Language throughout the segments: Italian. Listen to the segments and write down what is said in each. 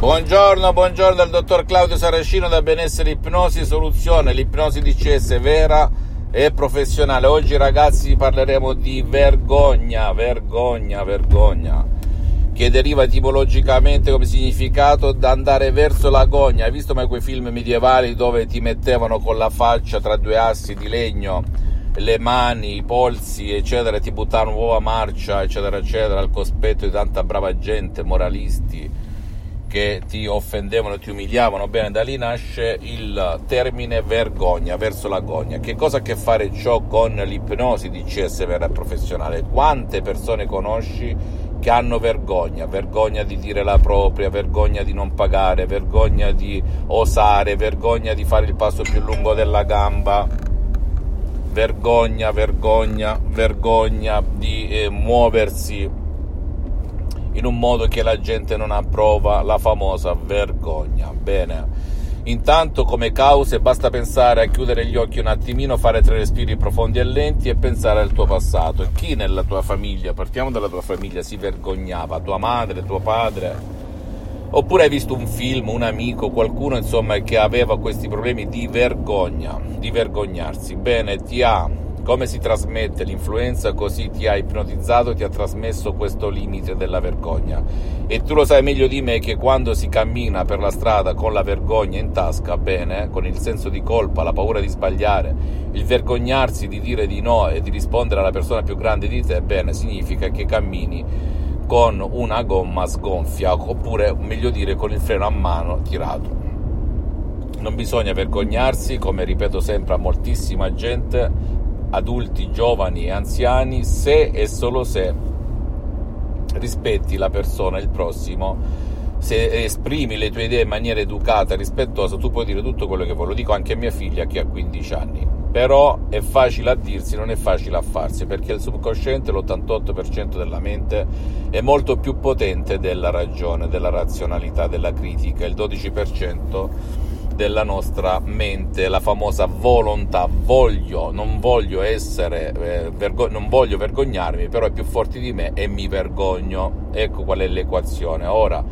Buongiorno, buongiorno dal dottor Claudio Saracino da Benessere Ipnosi Soluzione, l'ipnosi DCS vera e professionale. Oggi ragazzi parleremo di vergogna, vergogna, vergogna, che deriva etimologicamente come significato da andare verso la gogna. Hai visto mai quei film medievali dove ti mettevano con la faccia tra due assi di legno? le mani, i polsi, eccetera, ti buttavano uova marcia, eccetera, eccetera, al cospetto di tanta brava gente, moralisti, che ti offendevano, ti umiliavano. Bene, da lì nasce il termine vergogna, verso la gogna. Che cosa ha a che fare ciò con l'ipnosi di CS vera professionale? Quante persone conosci che hanno vergogna? Vergogna di dire la propria, vergogna di non pagare, vergogna di osare, vergogna di fare il passo più lungo della gamba. Vergogna, vergogna, vergogna di eh, muoversi in un modo che la gente non approva, la famosa vergogna. Bene. Intanto come cause basta pensare a chiudere gli occhi un attimino, fare tre respiri profondi e lenti e pensare al tuo passato. Chi nella tua famiglia, partiamo dalla tua famiglia, si vergognava? Tua madre, tuo padre? Oppure hai visto un film, un amico, qualcuno insomma che aveva questi problemi di vergogna, di vergognarsi? Bene, ti ha come si trasmette l'influenza, così ti ha ipnotizzato, ti ha trasmesso questo limite della vergogna. E tu lo sai meglio di me che quando si cammina per la strada con la vergogna in tasca, bene, con il senso di colpa, la paura di sbagliare, il vergognarsi di dire di no e di rispondere alla persona più grande di te, bene, significa che cammini con una gomma sgonfia, oppure meglio dire con il freno a mano tirato. Non bisogna vergognarsi, come ripeto sempre a moltissima gente, adulti, giovani e anziani, se e solo se rispetti la persona, il prossimo, se esprimi le tue idee in maniera educata e rispettosa, tu puoi dire tutto quello che vuoi. Lo dico anche a mia figlia che ha 15 anni. Però è facile a dirsi, non è facile a farsi, perché il subconsciente, l'88% della mente, è molto più potente della ragione, della razionalità, della critica. Il 12% della nostra mente, la famosa volontà, voglio, non voglio essere, eh, vergo- non voglio vergognarmi, però è più forte di me e mi vergogno. Ecco qual è l'equazione. Ora,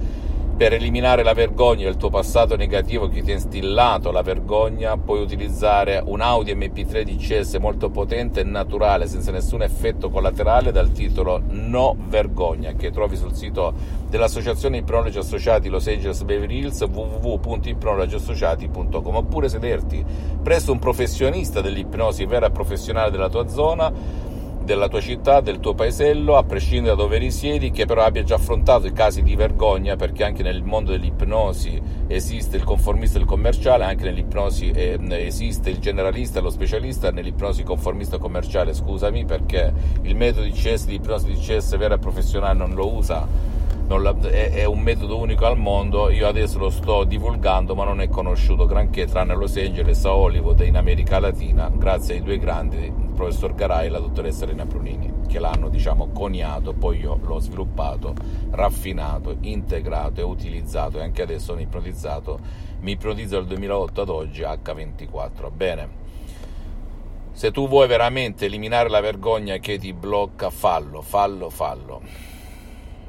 per eliminare la vergogna del tuo passato negativo che ti ha instillato la vergogna, puoi utilizzare un Audi MP3 DCS molto potente e naturale, senza nessun effetto collaterale, dal titolo No Vergogna, che trovi sul sito dell'Associazione Ipnologi Associati Los Angeles Beverly Hills www.ipnologiassociati.com oppure sederti presso un professionista dell'ipnosi vera e professionale della tua zona della tua città, del tuo paesello, a prescindere da dove risiedi, che però abbia già affrontato i casi di vergogna, perché anche nel mondo dell'ipnosi esiste il conformista e il commerciale, anche nell'ipnosi eh, esiste il generalista e lo specialista, nell'ipnosi conformista e commerciale, scusami, perché il metodo di CS, di ipnosi di CS vera e professionale non lo usa la, è, è, un metodo unico al mondo, io adesso lo sto divulgando ma non è conosciuto granché tranne Los Angeles a Hollywood in America Latina grazie ai due grandi, professor Garay e la dottoressa Elena Prunini che l'hanno diciamo coniato, poi io l'ho sviluppato, raffinato, integrato e utilizzato e anche adesso sono ipnotizzato, mi ipnotizzo dal 2008 ad oggi H24, bene se tu vuoi veramente eliminare la vergogna che ti blocca, fallo, fallo, fallo.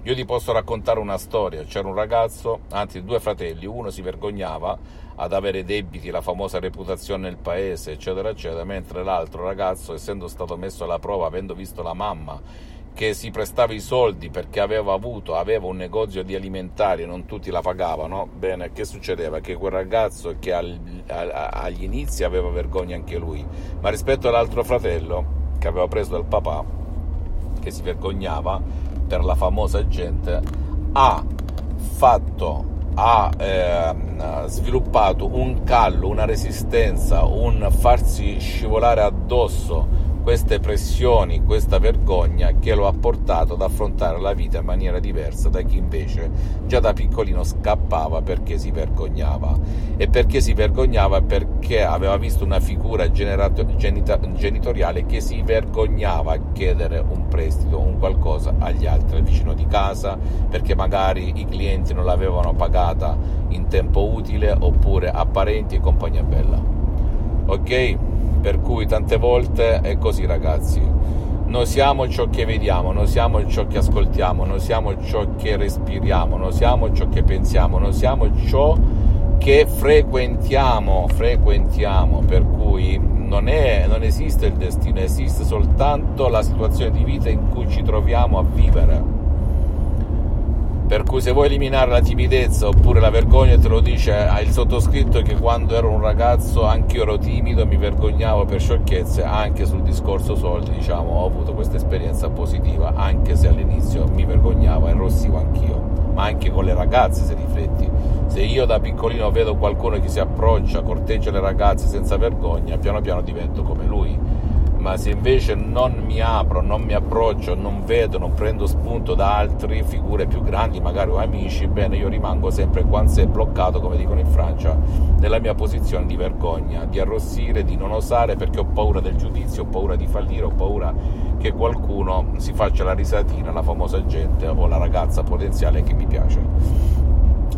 Io ti posso raccontare una storia. C'era un ragazzo, anzi due fratelli, uno si vergognava ad avere debiti, la famosa reputazione nel paese, eccetera, eccetera, mentre l'altro ragazzo, essendo stato messo alla prova, avendo visto la mamma che si prestava i soldi perché aveva avuto, aveva un negozio di alimentari e non tutti la pagavano, bene, che succedeva? Che quel ragazzo che al, a, agli inizi aveva vergogna anche lui, ma rispetto all'altro fratello che aveva preso dal papà, che si vergognava, per la famosa gente, ha fatto, ha eh, sviluppato un callo, una resistenza, un farsi scivolare addosso queste pressioni, questa vergogna che lo ha portato ad affrontare la vita in maniera diversa da chi invece già da piccolino scappava perché si vergognava. E perché si vergognava? Perché aveva visto una figura generato, genita, genitoriale che si vergognava a chiedere un prestito, un qualcosa agli altri, al vicino di casa, perché magari i clienti non l'avevano pagata in tempo utile oppure a parenti e compagnia bella. Ok? Per cui tante volte è così ragazzi, noi siamo ciò che vediamo, noi siamo ciò che ascoltiamo, noi siamo ciò che respiriamo, noi siamo ciò che pensiamo, noi siamo ciò che frequentiamo, frequentiamo, per cui non, è, non esiste il destino, esiste soltanto la situazione di vita in cui ci troviamo a vivere. Per cui se vuoi eliminare la timidezza oppure la vergogna, te lo dice il sottoscritto che quando ero un ragazzo anch'io ero timido, mi vergognavo per sciocchezze, anche sul discorso soldi, diciamo, ho avuto questa esperienza positiva, anche se all'inizio mi vergognavo e rossivo anch'io, ma anche con le ragazze se rifletti. Se io da piccolino vedo qualcuno che si approccia, corteggia le ragazze senza vergogna, piano piano divento come lui ma se invece non mi apro, non mi approccio, non vedo, non prendo spunto da altre figure più grandi, magari o amici, bene, io rimango sempre quanto è bloccato, come dicono in Francia, nella mia posizione di vergogna, di arrossire, di non osare perché ho paura del giudizio, ho paura di fallire, ho paura che qualcuno si faccia la risatina, la famosa gente o la ragazza potenziale che mi piace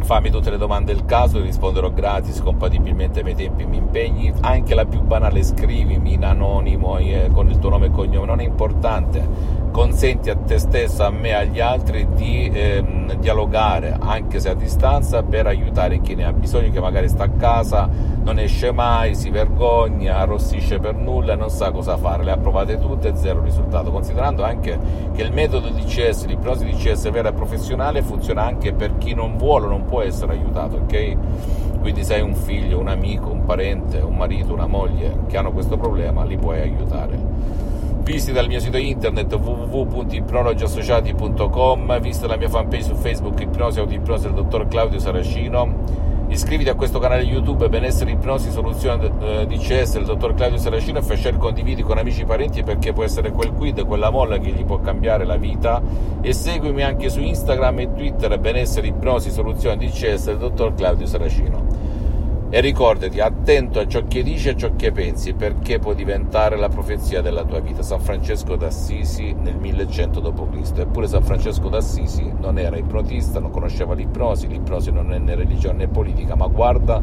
fammi tutte le domande del caso, risponderò gratis, compatibilmente ai miei tempi e mi impegni, anche la più banale scrivimi in anonimo eh, con il tuo nome e cognome, non è importante, consenti a te stesso, a me e agli altri di ehm, dialogare, anche se a distanza, per aiutare chi ne ha bisogno, che magari sta a casa, non esce mai, si vergogna, arrossisce per nulla non sa cosa fare. Le ha provate tutte e zero risultato, considerando anche che il metodo di CS, l'ipnosi di CS vera e professionale, funziona anche per chi non vuole, non può essere aiutato, ok? Quindi se hai un figlio, un amico, un parente, un marito, una moglie che hanno questo problema, li puoi aiutare visita il mio sito internet www.ipnologiassociati.com, visita la mia fanpage su Facebook Ipnosi Autoipnosi del dottor Claudio Saracino, iscriviti a questo canale YouTube Benessere Ipnosi Soluzione eh, DCS del dottor Claudio Saracino e fai share condividi con amici e parenti perché può essere quel quid, quella molla che gli può cambiare la vita e seguimi anche su Instagram e Twitter Benessere Ipnosi Soluzione DCS del dottor Claudio Saracino. E ricordati, attento a ciò che dici e a ciò che pensi, perché può diventare la profezia della tua vita. San Francesco d'Assisi nel 1100 d.C. Eppure San Francesco d'Assisi non era ipnotista, non conosceva l'ipnosi, l'ipnosi non è né religione né politica, ma guarda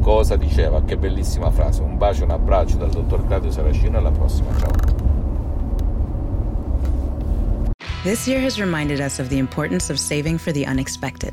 cosa diceva, che bellissima frase. Un bacio, un abbraccio dal dottor Claudio Saracino, alla prossima, ciao. This year has reminded us of the importance of saving for the unexpected.